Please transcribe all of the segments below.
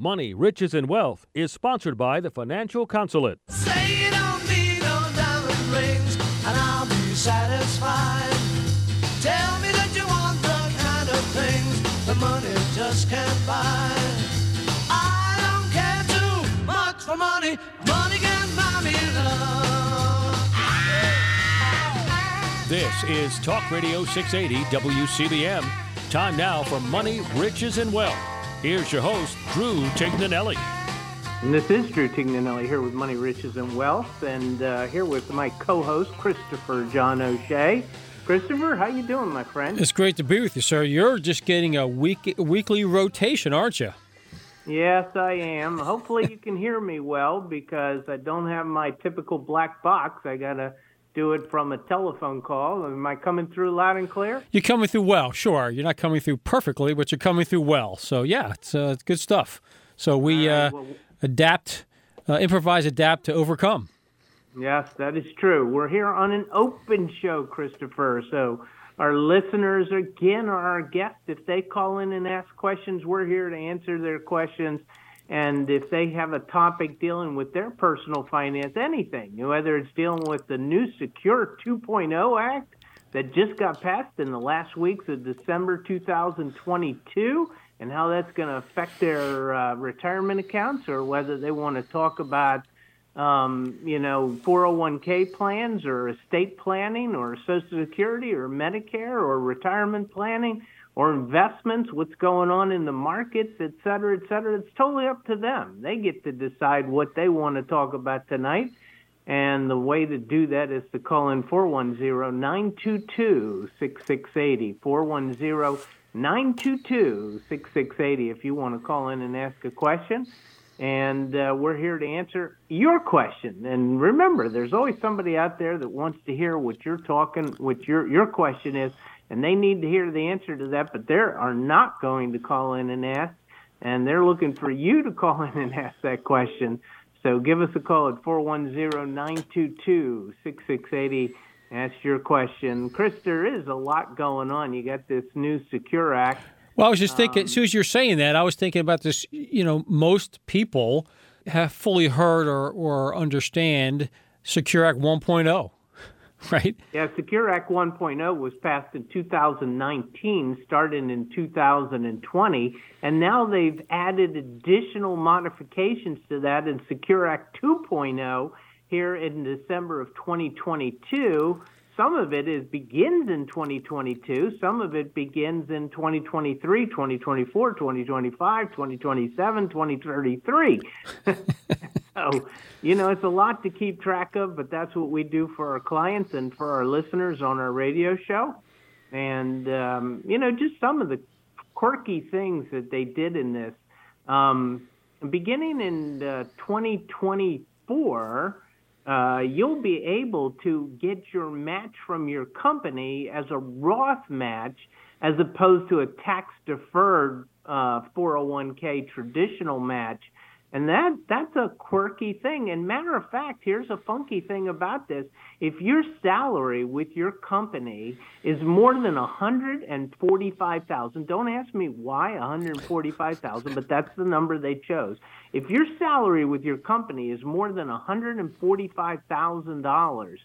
Money, Riches, and Wealth is sponsored by the Financial Consulate. Say you don't need no diamond rings, and I'll be satisfied. Tell me that you want the kind of things the money just can't buy. I don't care too much for money. Money can buy me love. This is Talk Radio 680 WCBM. Time now for Money, Riches, and Wealth. Here's your host, Drew Tignanelli. And this is Drew Tignanelli here with Money, Riches, and Wealth, and uh, here with my co-host Christopher John O'Shea. Christopher, how you doing, my friend? It's great to be with you, sir. You're just getting a week weekly rotation, aren't you? Yes, I am. Hopefully, you can hear me well because I don't have my typical black box. I gotta do it from a telephone call. Am I coming through loud and clear? You're coming through well, sure. You're not coming through perfectly, but you're coming through well. So yeah, it's, uh, it's good stuff. So we right, uh, well- adapt, uh, improvise, adapt to overcome. Yes, that is true. We're here on an open show, Christopher. So our listeners again are our guests. If they call in and ask questions, we're here to answer their questions. And if they have a topic dealing with their personal finance, anything, whether it's dealing with the new Secure 2.0 Act that just got passed in the last weeks of December 2022 and how that's going to affect their uh, retirement accounts, or whether they want to talk about um, you know, 401k plans or estate planning or Social Security or Medicare or retirement planning or investments, what's going on in the markets, et cetera, et cetera. It's totally up to them. They get to decide what they want to talk about tonight. And the way to do that is to call in 410 922 6680. 410 922 6680 if you want to call in and ask a question and uh, we're here to answer your question. And remember, there's always somebody out there that wants to hear what you're talking, what your your question is, and they need to hear the answer to that. But they are not going to call in and ask, and they're looking for you to call in and ask that question. So give us a call at 410-922-6680. Ask your question. Chris, there is a lot going on. You got this new Secure Act. Well, I was just Um, thinking, as soon as you're saying that, I was thinking about this. You know, most people have fully heard or, or understand Secure Act 1.0, right? Yeah, Secure Act 1.0 was passed in 2019, started in 2020, and now they've added additional modifications to that in Secure Act 2.0 here in December of 2022. Some of it is begins in 2022, some of it begins in 2023, 2024, 2025, 2027, 2033. So, you know, it's a lot to keep track of, but that's what we do for our clients and for our listeners on our radio show. And, um, you know, just some of the quirky things that they did in this. Um, beginning in uh, 2024, uh, you'll be able to get your match from your company as a Roth match as opposed to a tax deferred uh, 401k traditional match. And that that's a quirky thing. And matter of fact, here's a funky thing about this. If your salary with your company is more than 145,000, don't ask me why 145,000, but that's the number they chose. If your salary with your company is more than $145,000,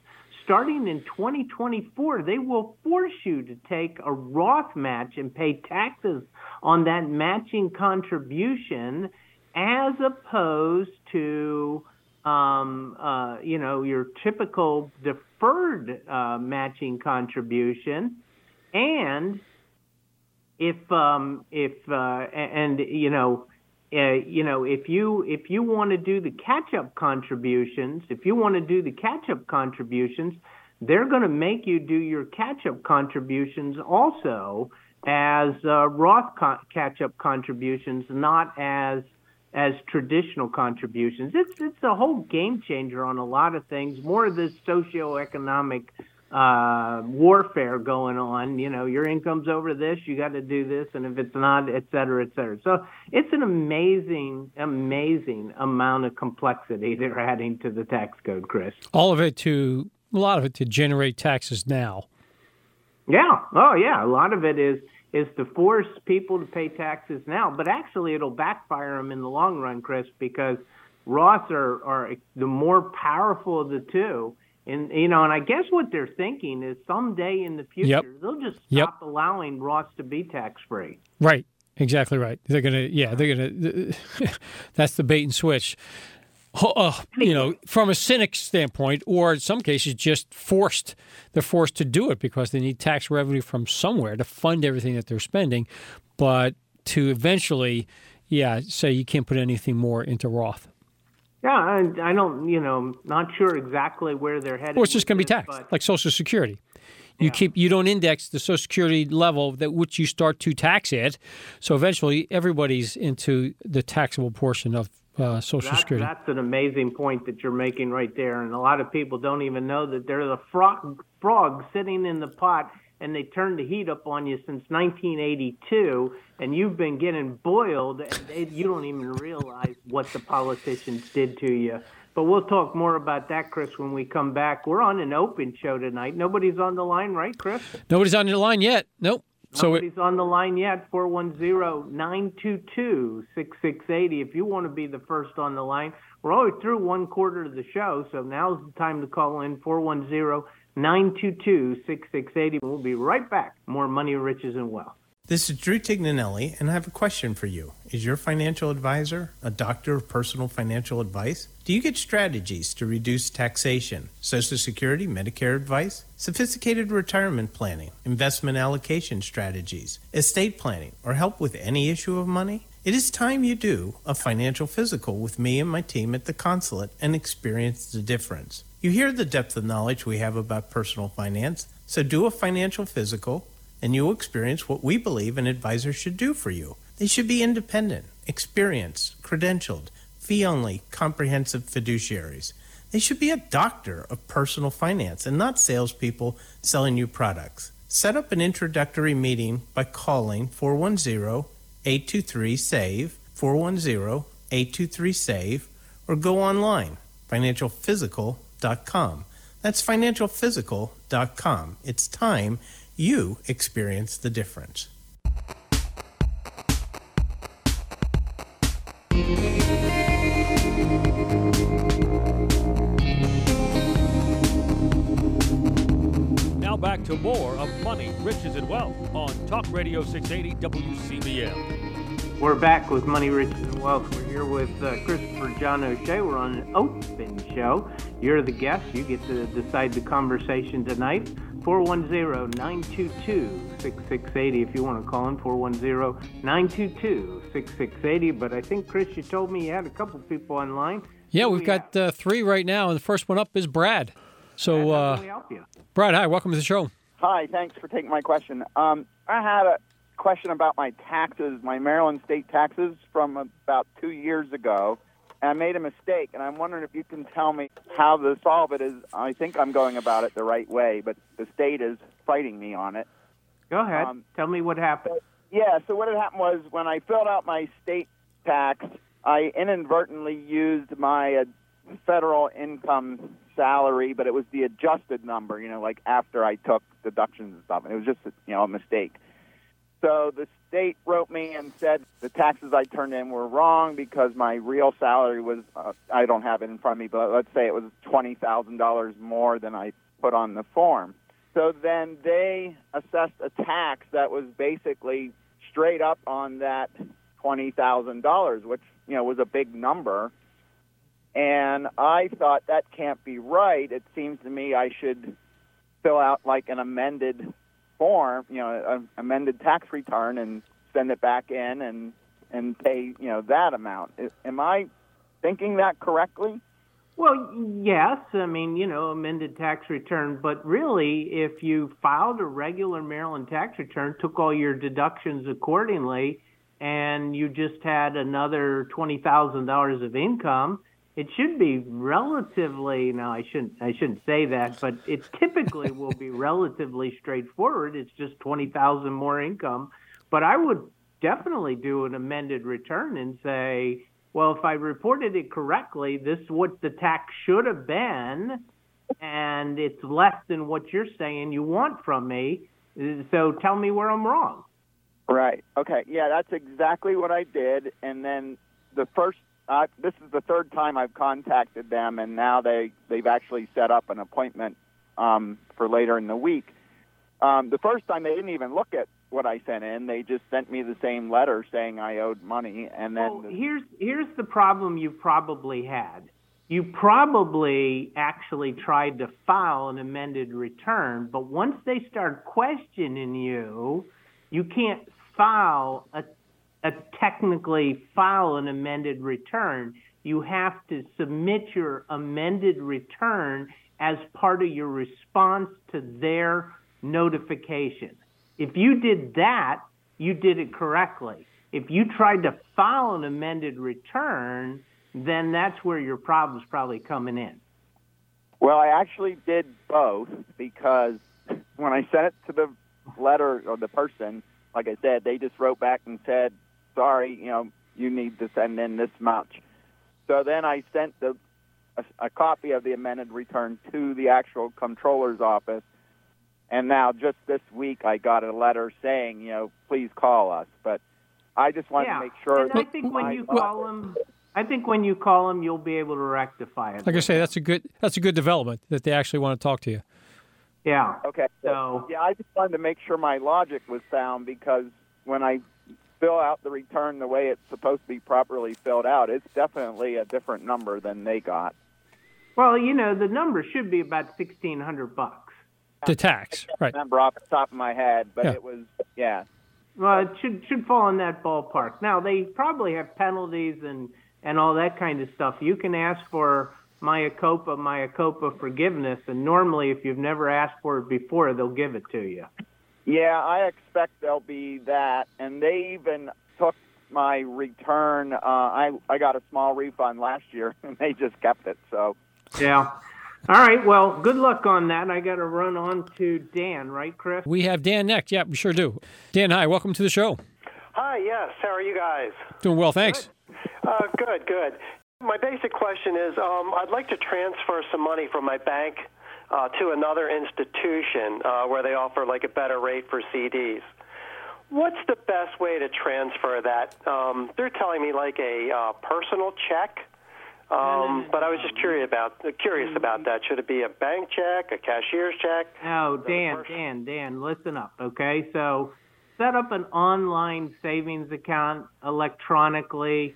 starting in 2024, they will force you to take a Roth match and pay taxes on that matching contribution as opposed to um, uh, you know your typical deferred uh, matching contribution, and if um, if uh, and you know. Uh, you know, if you if you want to do the catch-up contributions, if you want to do the catch-up contributions, they're going to make you do your catch-up contributions also as uh, Roth co- catch-up contributions, not as as traditional contributions. It's it's a whole game changer on a lot of things. More of this socioeconomic uh, warfare going on. You know, your income's over this, you got to do this, and if it's not, et cetera, et cetera. So it's an amazing, amazing amount of complexity they're adding to the tax code, Chris. All of it to a lot of it to generate taxes now. Yeah. Oh, yeah. A lot of it is is to force people to pay taxes now, but actually it'll backfire them in the long run, Chris, because Roths are, are the more powerful of the two. And you know, and I guess what they're thinking is someday in the future Yep. they'll just Yep. stop allowing Roths to be tax free. Right. Exactly right. They're gonna, yeah, they're gonna. that's the bait and switch. Uh, you know, from a cynic standpoint, or in some cases, just forced. They're forced to do it because they need tax revenue from somewhere to fund everything that they're spending, but to eventually, yeah, say you can't put anything more into Roth. Yeah, I, I don't, you know, not sure exactly where they're headed. Or it's just going to be taxed, but- like Social Security. You keep you don't index the Social Security level that which you start to tax it, so eventually everybody's into the taxable portion of uh, Social That, Security. that's an amazing point that you're making right there, and a lot of people don't even know that there's a frog frog sitting in the pot, and they turned the heat up on you since 1982, and you've been getting boiled, and they, you don't even realize what the politicians did to you. But we'll talk more about that, Chris, when we come back. We're on an open show tonight. Nobody's on the line, right, Chris? Nobody's on the line yet. Nope. So Nobody's on the line yet. 410-922-6680. If you want to be the first on the line, we're always through one quarter of the show, so now's the time to call in 410-922-6680. We'll be right back. More money, riches, and wealth. This is Drew Tignanelli, and I have a question for you. Is your financial advisor a doctor of personal financial advice? Do you get strategies to reduce taxation, Social Security, Medicare advice, sophisticated retirement planning, investment allocation strategies, estate planning, or help with any issue of money? It is time you do a financial physical with me and my team at the consulate and experience the difference. You hear the depth of knowledge we have about personal finance, so do a financial physical and you'll experience what we believe an advisor should do for you. They should be independent, experienced, credentialed, fee only, comprehensive fiduciaries. They should be a doctor of personal finance and not salespeople selling you products. Set up an introductory meeting by calling 410 823 SAVE, 410 823 SAVE, or go online, financialphysical.com. That's financialphysical.com. It's time you experience the difference. Now back to more of Money, Riches, and Wealth on Talk Radio 680 WCBM. We're back with Money, Riches, and Wealth. We're here with uh, Christopher John O'Shea. We're on an open show. You're the guest. You get to decide the conversation tonight. 410-922-6680 if you want to call in 410-922-6680 but i think chris you told me you had a couple people online yeah, we've we got uh, three right now, and the first one up is Brad. So, How uh, can help you? Brad, hi, welcome to the show. Hi, thanks for taking my question. Um, I had a question about my taxes, my Maryland state taxes from about two years ago. I made a mistake, and I'm wondering if you can tell me how to solve it. Is I think I'm going about it the right way, but the state is fighting me on it. go ahead um, tell me what happened Yeah, so what had happened was when I filled out my state tax, I inadvertently used my uh, federal income salary, but it was the adjusted number, you know, like after I took deductions and stuff. And it was just, you know, a mistake. So the state wrote me and said the taxes I turned in were wrong because my real salary was, uh, I don't have it in front of me, but let's say it was $20,000 more than I put on the form. So then they assessed a tax that was basically straight up on that twenty thousand dollars, which you know was a big number. And I thought that can't be right. It seems to me I should fill out like an amended form, you know, an amended tax return, and send it back in and and pay you know that amount. Am I thinking that correctly? Well, yes. I mean, you know, amended tax return. But really, if you filed a regular Maryland tax return, took all your deductions accordingly, and you just had another twenty thousand dollars of income, it should be relatively. Now, I shouldn't. I shouldn't say that, but it typically will be relatively straightforward. It's just twenty thousand more income. But I would definitely do an amended return and say, well, if I reported it correctly, this is what the tax should have been, and it's less than what you're saying you want from me. So tell me where I'm wrong. Right. Okay. Yeah, that's exactly what I did. And then the first, uh, this is the third time I've contacted them, and now they they've actually set up an appointment um, for later in the week. Um, the first time they didn't even look at what I sent in; they just sent me the same letter saying I owed money, and then Well, here's here's the problem you probably had. You probably actually tried to file an amended return, but once they start questioning you, you can't file a technically file an amended return. You have to submit your amended return as part of your response to their notification. If you did that, you did it correctly. If you tried to file an amended return, then that's where your problem's probably coming in. Well, I actually did both because when I sent it to the letter or the person, like I said, they just wrote back and said, "Sorry, you know, you need to send in this much." So then I sent the a, a copy of the amended return to the actual controller's office, and now just this week I got a letter saying, you know, please call us. But I just wanted yeah, to make sure. and I think when my- you call them, I think when you call them, you'll be able to rectify it. Like I say, that's a good that's a good development that they actually want to talk to you. yeah. Okay. So- yeah, I just wanted to make sure my logic was sound because when I fill out the return the way it's supposed to be properly filled out, it's definitely a different number than they got. Well, you know, the number should be about sixteen hundred bucks. The tax, right? Remember off the top of my head, but Yeah. it was yeah. Well, it should should fall in that ballpark. Now they probably have penalties and and all that kind of stuff. You can ask for mea culpa, Mayacopa forgiveness, and normally, if you've never asked for it before, they'll give it to you. Yeah, I expect there'll be that, and they even took my return. Uh, I I got a small refund last year, and they just kept it. So Yeah. All right. Well, good luck on that. I got to run on to Dan, right, Chris? We have Dan next. Yeah, we sure do. Dan, hi. Welcome to the show. Hi, yes. How are you guys? Doing well, thanks. Uh, good, good. My basic question is um, I'd like to transfer some money from my bank uh, to another institution uh, where they offer like a better rate for CDs. What's the best way to transfer that? Um, they're telling me like a uh, personal check, um, but I was just curious about curious about that. Should it be a bank check, a cashier's check? No, Dan, Dan, Dan, listen up, okay? So set up an online savings account electronically.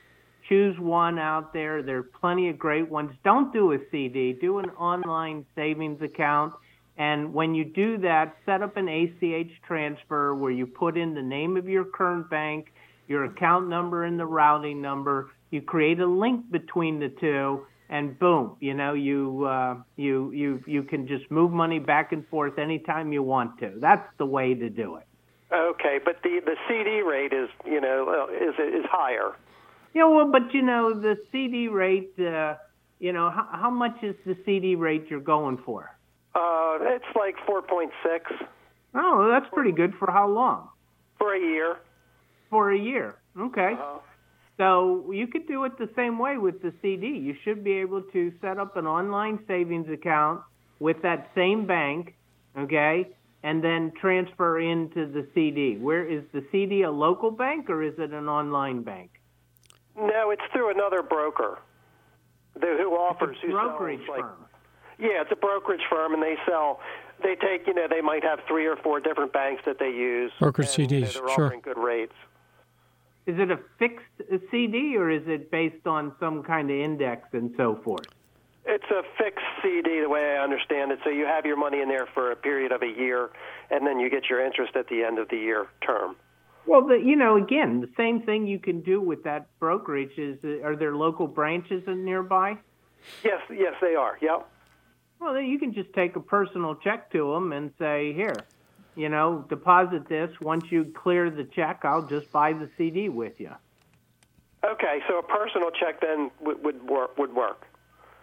Choose one out there. There are plenty of great ones. Don't do a CD, do an online savings account. And when you do that, set up an ACH transfer where you put in the name of your current bank, your account number, and the routing number. You create a link between the two, and boom, you know, you uh, you you you can just move money back and forth anytime you want to. That's the way to do it. Okay, but the the CD rate is you know is is higher. Yeah, well, but you know, the CD rate, uh, you know, how, how much is the CD rate you're going for? Uh, it's like 4.6 Oh, that's pretty good for how long? for a year. For a year. Okay. Uh, So you could do it the same way with the CD. You should be able to set up an online savings account with that same bank, okay, and then transfer into the CD. Where is the CD a local bank or is it an online bank? No, it's through another broker the, who offers It's a who brokerage sells, like, firm. Yeah, it's a brokerage firm, and they sell. They take you know they might have three or four different banks that they use. Brokerage and, you know, CDs, they're sure. offering good rates. Is it a fixed CD or is it based on some kind of index and so forth? It's a fixed CD, the way I understand it. So you have your money in there for a period of a year, and then you get your interest at the end of the year term. Well, the, you know, again, the same thing you can do with that brokerage is uh, are there local branches in nearby? Yes, yes, they are. Yep. Well, then you can just take a personal check to them and say, here, you know, deposit this. Once you clear the check, I'll just buy the CD with you. Okay, so a personal check then would would work. Would work.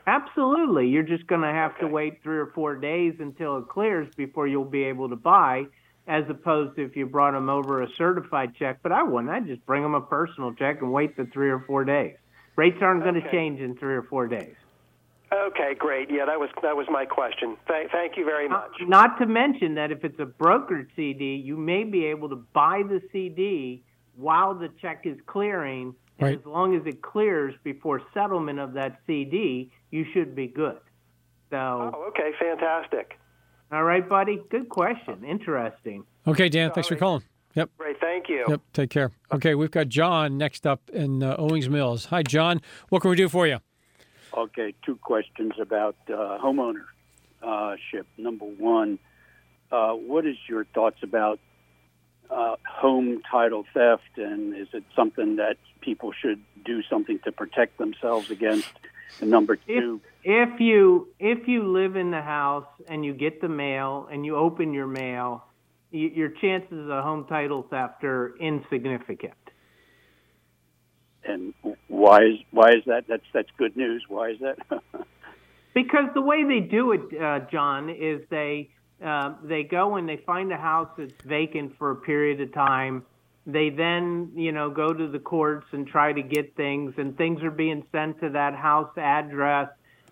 Absolutely. You're just going to have to wait three or four days until it clears before you'll be able to buy, as opposed to if you brought them over a certified check. But I wouldn't. I'd just bring them a personal check and wait the three or four days. Rates aren't going to Okay. change in three or four days. Okay, great. Yeah, that was that was my question. Thank, thank you very much. Not to mention that if it's a brokered CD, you may be able to buy the CD while the check is clearing. And Right. as long as it clears before settlement of that CD, you should be good. So, Oh, okay, fantastic. All right, buddy. Good question. Interesting. Okay, Dan, thanks for calling. Yep. Great, thank you. Yep. Take care. Okay, we've got John next up in uh, Owings Mills. Hi, John. What can we do for you? Okay, two questions about uh, homeownership. Number one, uh, what is your thoughts about uh, home title theft, and is it something that people should do something to protect themselves against? And number two, If you if you live in the house and you get the mail and you open your mail, your chances of home title theft are insignificant. and why is why is that? That's that's good news. Why is that? Because the way they do it, uh, John, is they uh, they go and they find a house that's vacant for a period of time. They then, you know, go to the courts and try to get things, and things are being sent to that house address,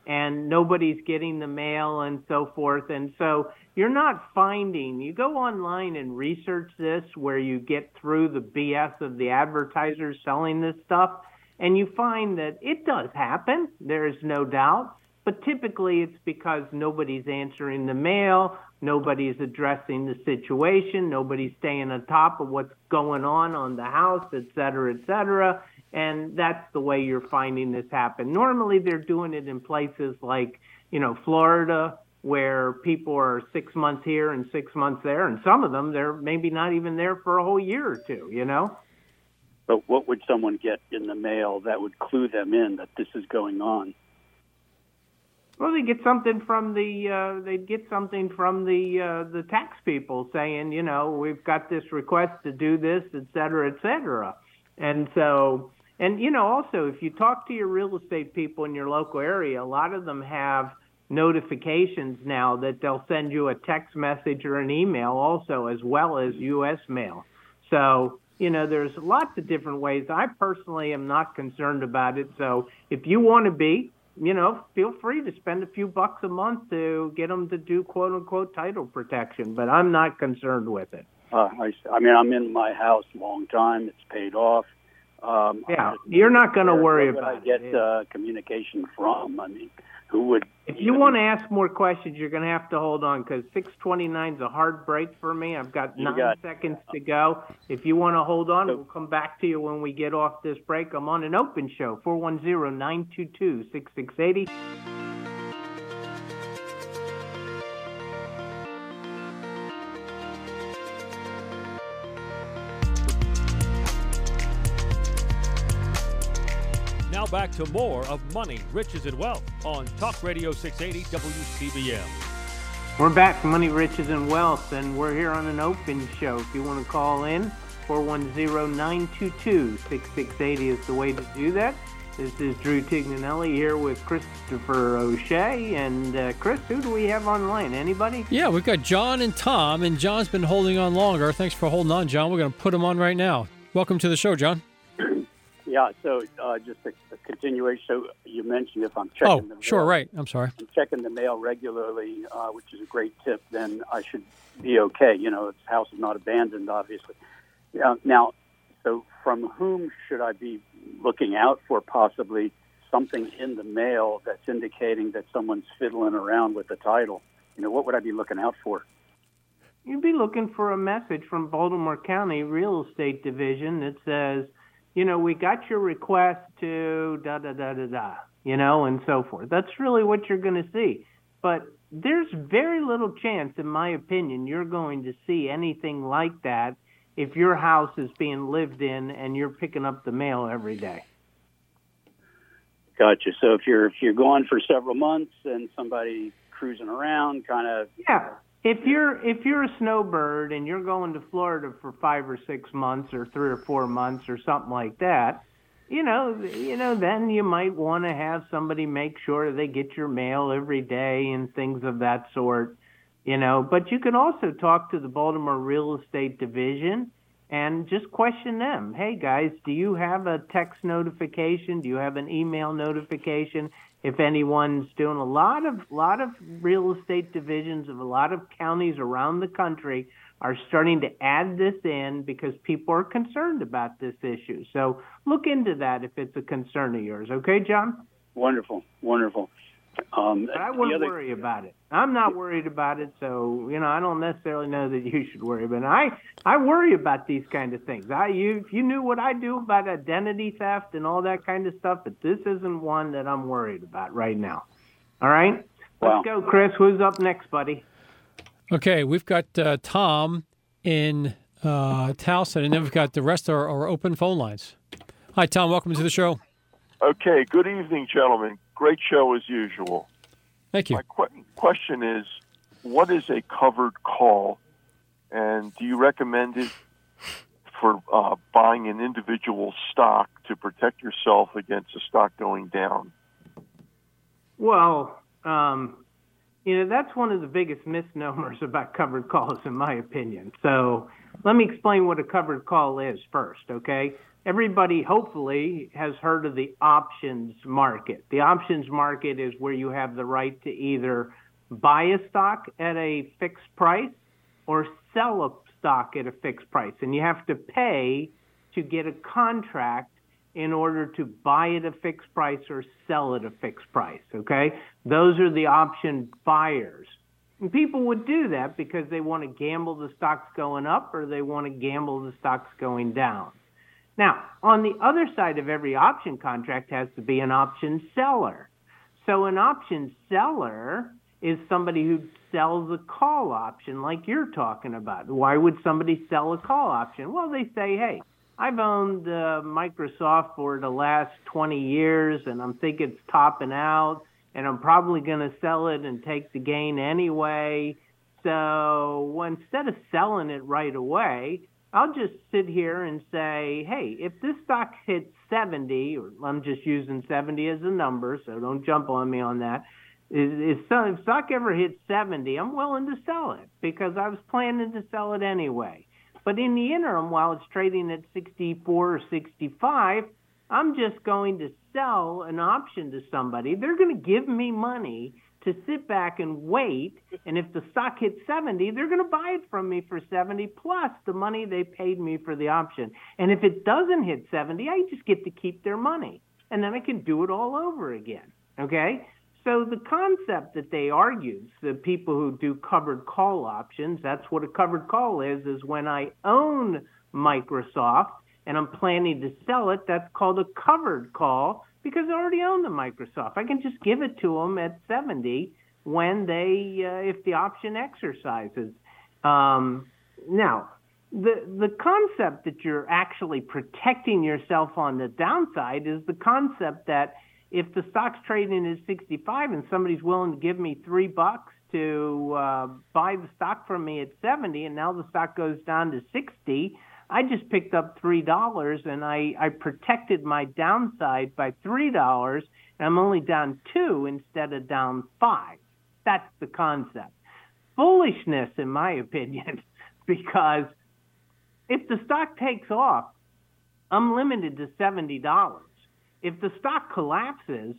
and nobody's getting the mail and so forth. And so you're not finding. You go online and research this, where you get through the BS of the advertisers selling this stuff, and you find that it does happen. There is no doubt. But typically it's because nobody's answering the mail, nobody's addressing the situation, nobody's staying on top of what's going on on the house, et cetera, et cetera. And that's the way you're finding this happen. Normally they're doing it in places like, you know, Florida, where people are six months here and six months there, and some of them they're maybe not even there for a whole year or two, you know? but what would someone get in the mail that would clue them in that this is going on? Well, they get something from the uh, they get something from the uh, the tax people saying, you know, we've got this request to do this, et cetera, et cetera. And so, and you know, also if you talk to your real estate people in your local area, a lot of them have notifications now that they'll send you a text message or an email also as well as US mail. So, you know, there's lots of different ways. I personally am not concerned about it. So, if you want to be, you know, feel free to spend a few bucks a month to get them to do quote unquote title protection, but I'm not concerned with it. Uh, I, I mean, I'm in my house a long time. It's paid off. Um, Yeah, you're not going to worry about I get it. uh, communication from? I mean, who would? If you want to ask more questions, you're going to have to hold on because 629 is a hard break for me. I've got nine got- seconds to go. If you want to hold on, we'll come back to you when we get off this break. I'm on an open show, 410-922-6680. Now back to more of Money, Riches, and Wealth on Talk Radio 680 WCBM. We're back, Money, Riches, and Wealth, and we're here on an open show. If you want to call in, 410-922-6680 is the way to do that. This is Drew Tignanelli here with Christopher O'Shea. And uh, Chris, who do we have online? Anybody? Yeah, we've got John and Tom, and John's been holding on longer. Thanks for holding on, John. We're going to put him on right now. Welcome to the show, John. Yeah, so uh, just a, a continuation. So you mentioned if I'm checking Oh, the mail, sure, right. I'm sorry. I'm checking the mail regularly, uh, which is a great tip. Then I should be okay. You know, the house is not abandoned, obviously. Yeah. Now, so from whom should I be looking out for possibly something in the mail that's indicating that someone's fiddling around with the title? You know, what would I be looking out for? You'd be looking for a message from Baltimore County Real Estate Division that says, you know, we got your request to da da da da da, you know, and so forth. That's really what you're going to see. But there's very little chance, in my opinion, you're going to see anything like that if your house is being lived in and you're picking up the mail every day. Gotcha. So if you're if you're gone for several months and somebody cruising around, kind of Yeah. If you're if you're a snowbird and you're going to Florida for five or six months or three or four months or something like that, you know, you know, then you might want to have somebody make sure they get your mail every day and things of that sort, you know. But you can also talk to the Baltimore Real Estate Division and just question them. Hey guys, do you have a text notification? Do you have an email notification? If anyone's doing a lot of lot of real estate divisions of a lot of counties around the country are starting to add this in because people are concerned about this issue. So look into that if it's a concern of yours. Okay, John? Wonderful, wonderful. Um, I the wouldn't other- worry about it. I'm not worried about it, so you know I don't necessarily know that you should worry. But I I worry about these kind of things. I you if you knew what I do about identity theft and all that kind of stuff, but this isn't one that I'm worried about right now. All right, Wow. let's go, Chris. Who's up next, buddy? Okay, we've got uh, Tom in uh, Towson, and then we've got the rest of our, our open phone lines. Hi, Tom. Welcome to the show. Okay, good evening, gentlemen. Great show as usual. Thank you. My que- question is what is a covered call, and do you recommend it for uh, buying an individual stock to protect yourself against a stock going down? Well, um, you know, that's one of the biggest misnomers about covered calls, in my opinion. So let me explain what a covered call is first, okay? Everybody hopefully has heard of the options market. The options market is where you have the right to either buy a stock at a fixed price or sell a stock at a fixed price. And you have to pay to get a contract in order to buy at a fixed price or sell at a fixed price. Okay? Those are the option buyers. And people would do that because they want to gamble the stocks going up or they want to gamble the stocks going down. Now, on the other side of every option contract has to be an option seller. So an option seller is somebody who sells a call option like you're talking about. Why would somebody sell a call option? Well, they say, hey, I've owned uh, Microsoft for the last 20 years and I'm thinking it's topping out and I'm probably going to sell it and take the gain anyway. So instead of selling it right away, I'll just sit here and say, hey, if this stock hits 70, or I'm just using 70 as a number, so don't jump on me on that. So, if stock ever hits 70, I'm willing to sell it because I was planning to sell it anyway. But in the interim, while it's trading at 64 or 65, I'm just going to sell an option to somebody. They're going to give me money to sit back and wait. And if the stock hits 70, they're going to buy it from me for 70 plus the money they paid me for the option. And if it doesn't hit 70, I just get to keep their money. And then I can do it all over again. Okay? So the concept that they argued, the people who do covered call options, that's what a covered call is, is when I own Microsoft and I'm planning to sell it, that's called a covered call because I already own the Microsoft. I can just give it to them at 70 when they, uh, if the option exercises. Um, now, the the concept that you're actually protecting yourself on the downside is the concept that if the stock's trading at 65 and somebody's willing to give me three bucks to uh, buy the stock from me at 70 and now the stock goes down to 60 i just picked up three dollars and i i protected my downside by three dollars and i'm only down two instead of down five. That's the concept. Foolishness in my opinion because if the stock takes off i'm limited to seventy dollars. If the stock collapses,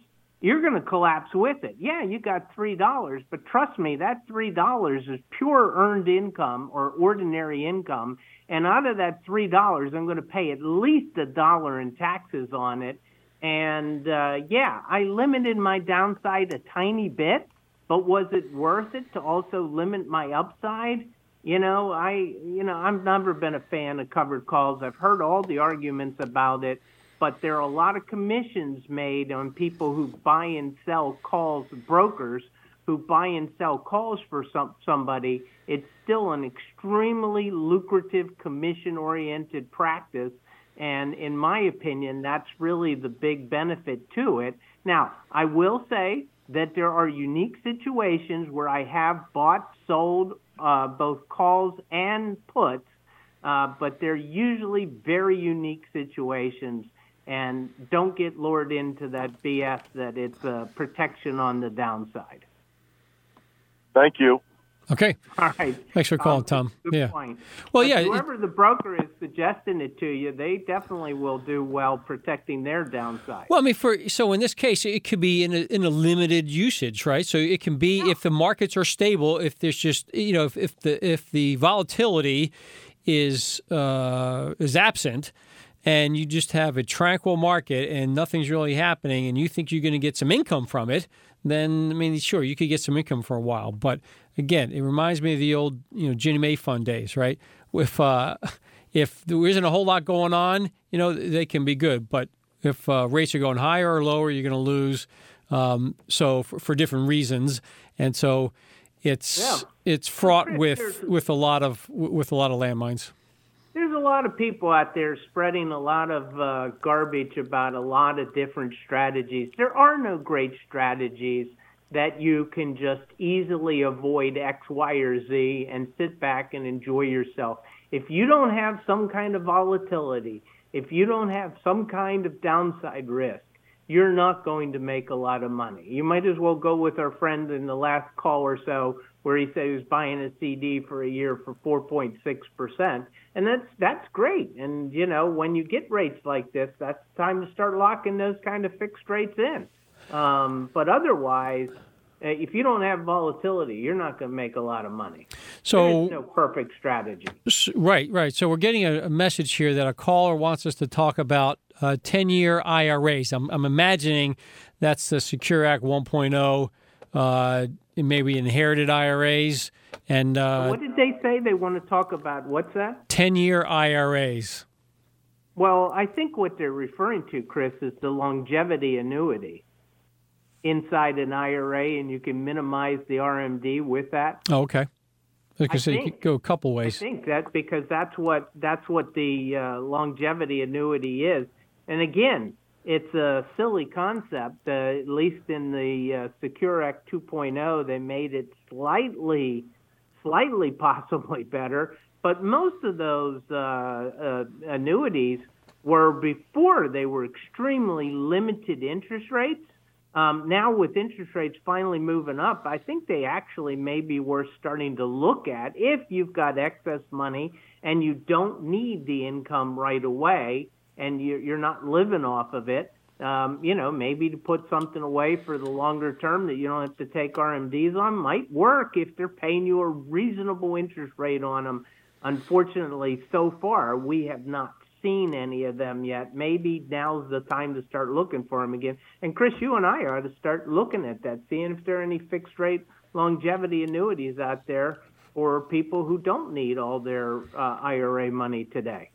you're going to collapse with it. Yeah, you got three dollars, but trust me, that three dollars is pure earned income or ordinary income, and out of that three dollars, I'm going to pay at least a dollar in taxes on it. And uh, yeah, I limited my downside a tiny bit, but was it worth it to also limit my upside? You know, I you know I've never been a fan of covered calls. I've heard all the arguments about it but there are a lot of commissions made on people who buy and sell calls, brokers who buy and sell calls for some, somebody. It's still an extremely lucrative commission oriented practice. And in my opinion, that's really the big benefit to it. Now, I will say that there are unique situations where I have bought, sold uh, both calls and puts, uh, but they're usually very unique situations and don't get lured into that BS that it's a protection on the downside. Thank you. Okay. All right. Thanks for calling, Um, Tom. Good yeah. point. Well, But yeah. it- Whoever the broker is suggesting it to you, they definitely will do well protecting their downside. Well, I mean, for so in this case, it could be in a, in a limited usage, right? So it can be if the markets are stable, if there's just you know if, if the if the volatility is uh, is absent, and you just have a tranquil market and nothing's really happening, and you think you're going to get some income from it, then I mean, sure, you could get some income for a while, but again, it reminds me of the old you know Ginnie Mae fund days, right? If uh, if there isn't a whole lot going on, you know, they can be good, but if uh, rates are going higher or lower, you're going to lose. Um, so for, for different reasons, and so it's Yeah. it's fraught with with a lot of with a lot of landmines. There's a lot of people out there spreading a lot of uh, garbage about a lot of different strategies. There are no great strategies that you can just easily avoid X, Y, or Z and sit back and enjoy yourself. If you don't have some kind of volatility, if you don't have some kind of downside risk, you're not going to make a lot of money. You might as well go with our friend in the last call or so where he said he was buying a CD for a year for 4.6%. And that's that's great. And you know, when you get rates like this, that's time to start locking those kind of fixed rates in. Um, but otherwise, uh, if you don't have volatility, you're not going to make a lot of money. So no perfect strategy. Right, right. So we're getting a, message here that a caller wants us to talk about uh, 10 year IRAs. I'm, I'm imagining that's the Secure Act 1.0, uh, maybe inherited IRAs and uh, what did they say? They want to talk about what's that? 10 year IRAs. Well, I think what they're referring to, Chris, is the longevity annuity inside an IRA, and you can minimize the RMD with that. Oh, okay. Like I, I said, you could go a couple ways. I think that because that's what that's what the uh, longevity annuity is, and again, it's a silly concept. Uh, at least in the uh, Secure Act 2.0, they made it slightly, slightly possibly better. But most of those uh, uh, annuities were before they were extremely limited interest rates. Um, now, with interest rates finally moving up, I think they actually may be worth starting to look at if you've got excess money and you don't need the income right away and you're, not living off of it. Um, you know, maybe to put something away for the longer term that you don't have to take RMDs on might work if they're paying you a reasonable interest rate on them. Unfortunately, so far, we have not seen any of them yet. Maybe now's the time to start looking for them again. And Chris, you and I ought to start looking at that, seeing if there are any fixed rate longevity annuities out there for people who don't need all their uh, IRA money today.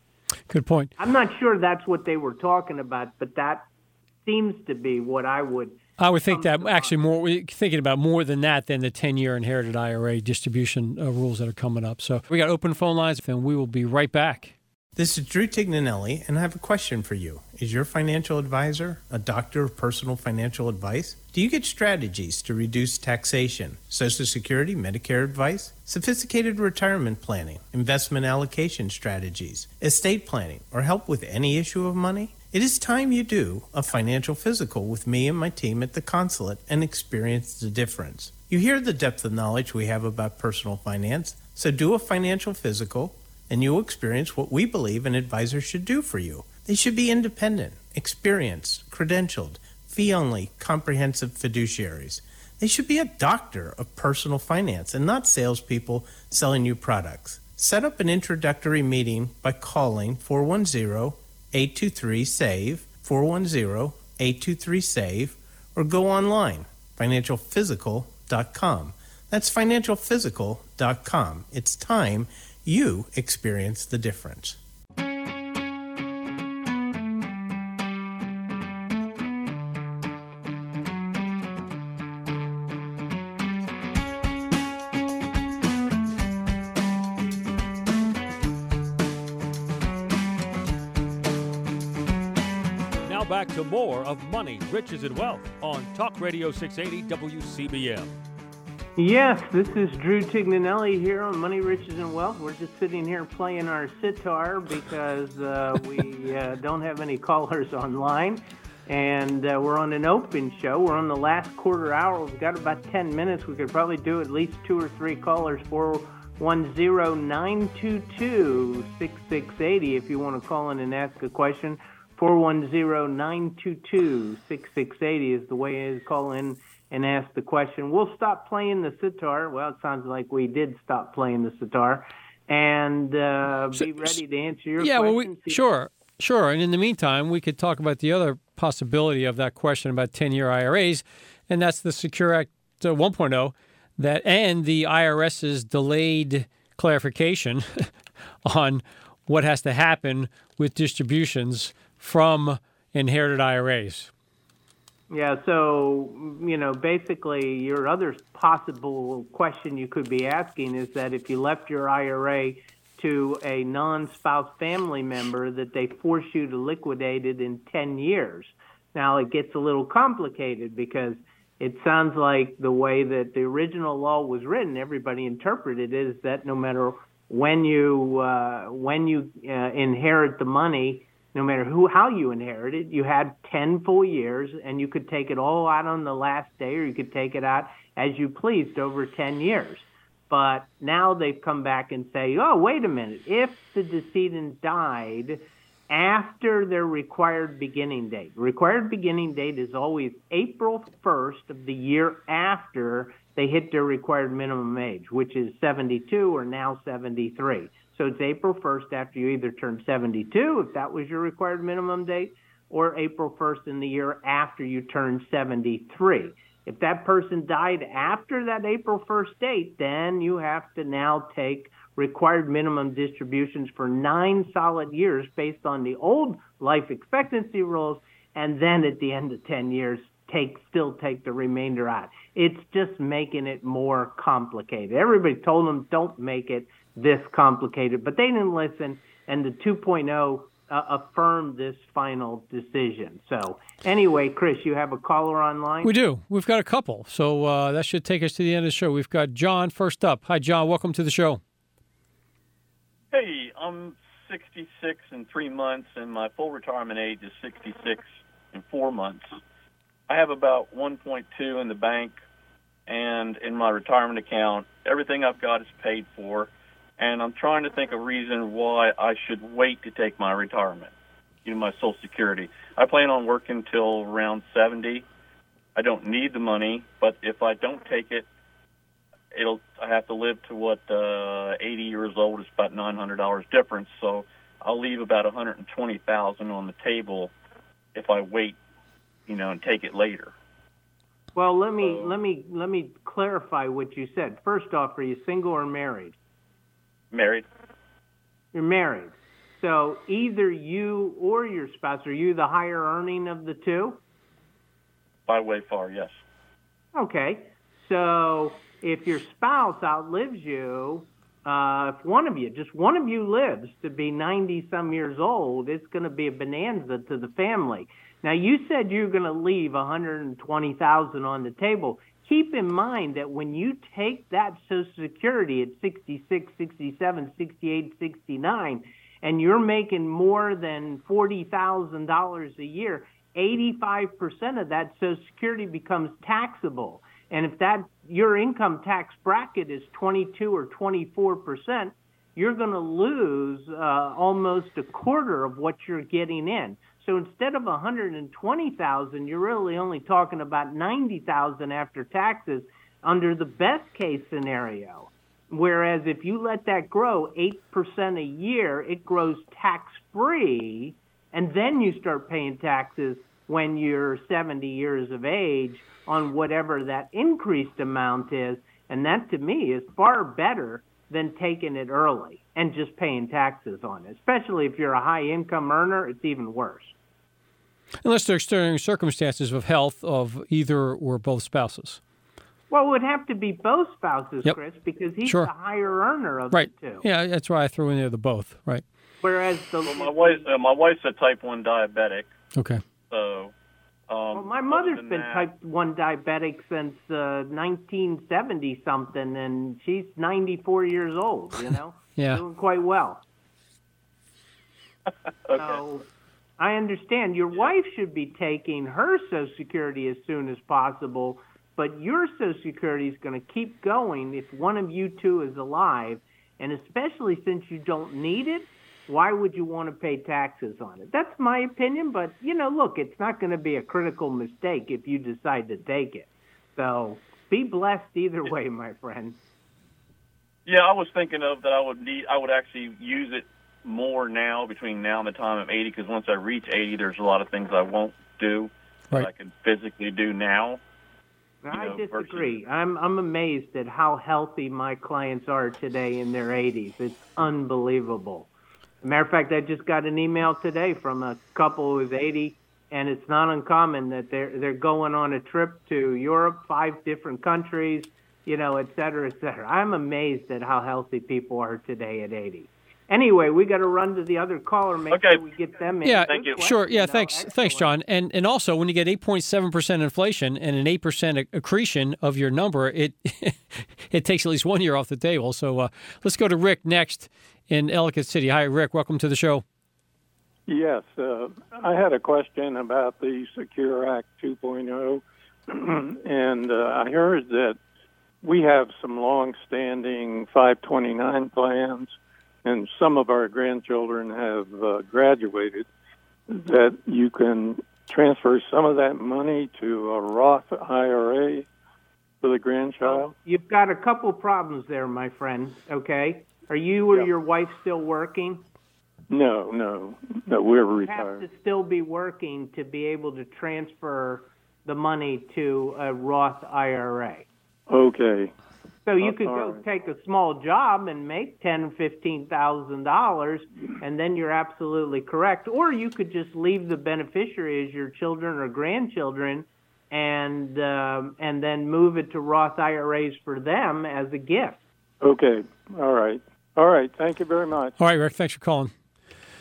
Good point. I'm not sure that's what they were talking about, but that seems to be what I would. I would think that actually more thinking about more than that than the 10 year inherited IRA distribution uh, rules that are coming up. So we got open phone lines, and we will be right back. This is Drew Tignanelli, and I have a question for you. Is your financial advisor a doctor of personal financial advice? Do you get strategies to reduce taxation, Social Security, Medicare advice, sophisticated retirement planning, investment allocation strategies, estate planning, or help with any issue of money? It is time you do a financial physical with me and my team at the consulate and experience the difference. You hear the depth of knowledge we have about personal finance, so do a financial physical and you'll experience what we believe an advisor should do for you. They should be independent, experienced, credentialed, fee only, comprehensive fiduciaries. They should be a doctor of personal finance and not salespeople selling you products. Set up an introductory meeting by calling 410 823 SAVE, 410 823 SAVE, or go online, financialphysical.com. That's financialphysical.com. It's time you experience the difference. Now back to more of Money, Riches, and Wealth on Talk Radio 680 WCBM. Yes, this is Drew Tignanelli here on Money, Riches, and Wealth. We're just sitting here playing our sitar because uh, we uh, don't have any callers online. and uh, we're on an open show. We're on the last quarter hour. We've got about 10 minutes. We could probably do at least two or three callers. 410 922 6680 if you want to call in and ask a question. 410 922 6680 is the way to call in and ask the question. We'll stop playing the sitar. Well, it sounds like we did stop playing the sitar. And uh, be ready to answer your questions. yeah, well, we, sure, sure. And in the meantime, we could talk about the other possibility of that question about 10 year IRAs, and that's the Secure Act uh, 1.0 that and the IRS's delayed clarification on what has to happen with distributions from inherited IRAs. Yeah, so, you know, basically, your other possible question you could be asking is that if you left your IRA to a non spouse family member, that they force you to liquidate it in 10 years. Now, it gets a little complicated because it sounds like the way that the original law was written, everybody interpreted it is that no matter when you uh, when you uh, inherit the money, no matter who how you inherit it, you had 10 full years and you could take it all out on the last day or you could take it out as you pleased over 10 years. But now they've come back and say, "Oh, wait a minute. If the decedent died after their required beginning date. Required beginning date is always April 1st of the year after they hit their required minimum age, which is 72 or now 73. So it's April 1st after you either turn 72, if that was your required minimum date, or April 1st in the year after you turn 73. If that person died after that April 1st date, then you have to now take required minimum distributions for nine solid years based on the old life expectancy rules, and then at the end of 10 years, take still take the remainder out. It's just making it more complicated. Everybody told them don't make it this complicated, but they didn't listen, and the 2.0 uh, affirmed this final decision. So, anyway, Chris, you have a caller online? We do. We've got a couple. So uh, that should take us to the end of the show. We've got John first up. Hi, John. Welcome to the show. Hey, I'm 66 in three months, and my full retirement age is 66 in four months. I have about 1.2 in the bank and in my retirement account. Everything I've got is paid for, and I'm trying to think of a reason why I should wait to take my retirement, you know, my Social Security. I plan on working till around 70. I don't need the money, but if I don't take it, it'll I have to live to what uh, 80 years old is about $900 difference. So I'll leave about 120,000 on the table if I wait, you know, and take it later. Well, let me let me let me clarify what you said. First off, are you single or married? Married. You're married. So either you or your spouse, are you the higher earning of the two? By way far, yes. Okay. So if your spouse outlives you, uh, if one of you, just one of you lives to be 90 some years old, it's going to be a bonanza to the family. Now, you said you're going to leave 120,000 on the table. Keep in mind that when you take that Social Security at 66, 67, 68, 69, and you're making more than $40,000 a year, 85% of that Social Security becomes taxable. And if that your income tax bracket is 22 or 24 percent, you're going to lose uh, almost a quarter of what you're getting in. So instead of 120,000, you're really only talking about 90,000 after taxes under the best case scenario. Whereas if you let that grow 8% a year, it grows tax free, and then you start paying taxes when you're 70 years of age on whatever that increased amount is. And that to me is far better than taking it early and just paying taxes on it. Especially if you're a high income earner, it's even worse. Unless they're extenuating circumstances of health of either or both spouses. Well, it would have to be both spouses, Yep. Chris, because he's Sure. the higher earner of Right. the two. Yeah, that's why I threw in there the both. Right. Whereas the Well, my wife, uh, my wife's a type one diabetic, Okay. so. Um, well, my mother's been that- type 1 diabetic since uh, 1970 something, and she's 94 years old, you know? Yeah. Doing quite well. Okay. So, I understand your wife should be taking her Social Security as soon as possible, but your Social Security is going to keep going if one of you two is alive, and especially since you don't need it, why would you want to pay taxes on it? That's my opinion, but you know, look, it's not going to be a critical mistake if you decide to take it. So be blessed either way, my friend. Yeah, I was thinking of that. I would need. I would actually use it more now between now and the time I'm 80 because once I reach 80, there's a lot of things I won't do Right. that I can physically do now. I know, disagree. I'm I'm amazed at how healthy my clients are today in their 80s. It's unbelievable. Matter of fact, I just got an email today from a couple who's 80, and it's not uncommon that they're they're going on a trip to Europe, five different countries, you know, et cetera, et cetera. I'm amazed at how healthy people are today at 80. Anyway, we got to run to the other caller. Make Okay. sure we get them in. Yeah, Good sure. Yeah, though. thanks, thanks, John. And and also, when you get eight point seven percent inflation and an eight percent accretion of your number, it it takes at least one year off the table. So uh, let's go to Rick next in Ellicott City. Hi, Rick. Welcome to the show. Yes, uh, I had a question about the Secure Act 2.0, and uh, I heard that we have some long-standing 529 plans, and some of our grandchildren have uh, graduated. That you can transfer some of that money to a Roth IRA for the grandchild. You've got a couple problems there, my friend. Okay, are you or Yeah. your wife still working? No, no, no, we're You have retired. to still be working to be able to transfer the money to a Roth IRA. Okay. So you Oh, could all go right. take a small job and make ten, fifteen thousand dollars, and then you're absolutely correct. Or you could just leave the beneficiary as your children or grandchildren, and um, and then move it to Roth IRAs for them as a gift. Okay. All right. All right. Thank you very much. All right, Rick. Thanks for calling.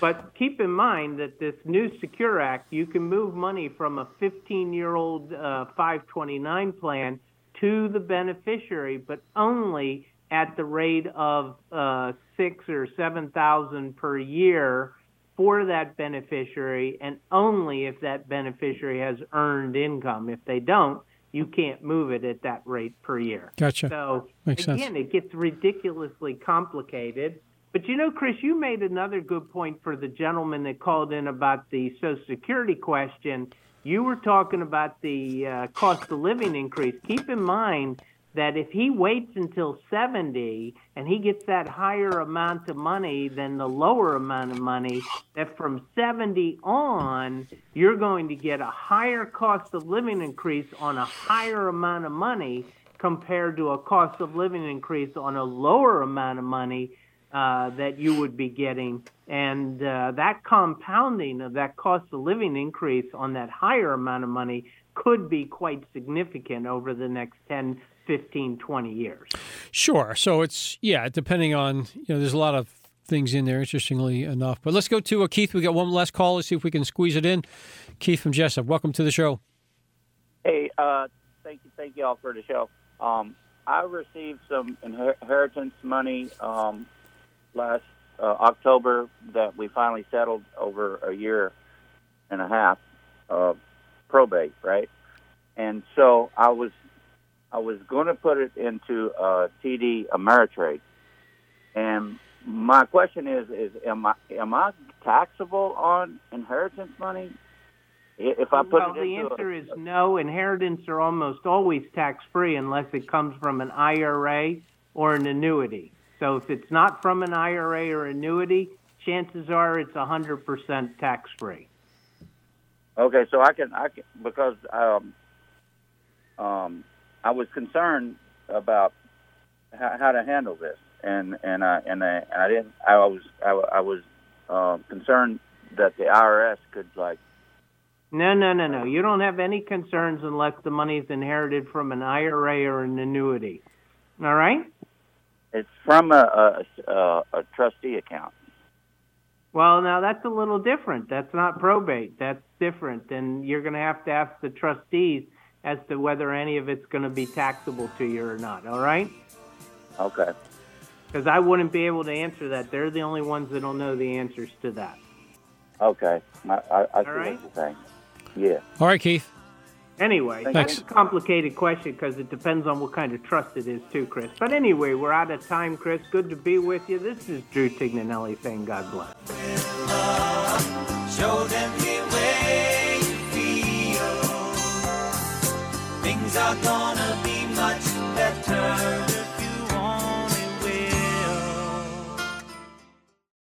But keep in mind that this new Secure Act, you can move money from a 15 year old uh, 529 plan to the beneficiary, but only at the rate of uh, six or seven thousand per year for that beneficiary, and only if that beneficiary has earned income. If they don't, you can't move it at that rate per year. Gotcha. So Makes sense. again, it gets ridiculously complicated. But you know, Chris, you made another good point for the gentleman that called in about the Social Security question. You were talking about the uh, cost of living increase. Keep in mind that if he waits until 70 and he gets that higher amount of money than the lower amount of money, that from 70 on, you're going to get a higher cost of living increase on a higher amount of money compared to a cost of living increase on a lower amount of money uh, that you would be getting. And uh, that compounding of that cost of living increase on that higher amount of money could be quite significant over the next 10, 15, 20 years. Sure. So it's yeah, depending on you know, there's a lot of things in there. Interestingly enough, but let's go to uh, Keith. We got one last call. Let's see if we can squeeze it in. Keith from Jessup. Welcome to the show. Hey, uh, thank you, thank you all for the show. Um, I received some inher- inheritance money um, last uh, October that we finally settled over a year and a half of probate, right? And so I was I was going to put it into uh, TD Ameritrade, and my question is: is am I am I taxable on inheritance money? If I put well, it the into a- answer is no. Inheritance are almost always tax free unless it comes from an IRA or an annuity. So if it's not from an IRA or annuity, chances are it's 100% tax free. Okay, so I can I can because um, um, I was concerned about how, how to handle this, and and I and I, and I didn't. I was I, I was uh, concerned that the IRS could like. No, no, no, no. You don't have any concerns unless the money is inherited from an IRA or an annuity. All right? It's from a a, a, a trustee account. Well, now that's a little different. That's not probate. That's different. And you're going to have to ask the trustees as to whether any of it's going to be taxable to you or not. All right? Okay. Because I wouldn't be able to answer that. They're the only ones that'll know the answers to that. Okay, I, I, I see right. what you're saying. Yeah. All right, Keith. Anyway, that's a complicated question because it depends on what kind of trust it is, too, Chris. But anyway, we're out of time, Chris. Good to be with you. This is Drew Tignanelli saying God bless. Love, show them the way you feel. Things are gonna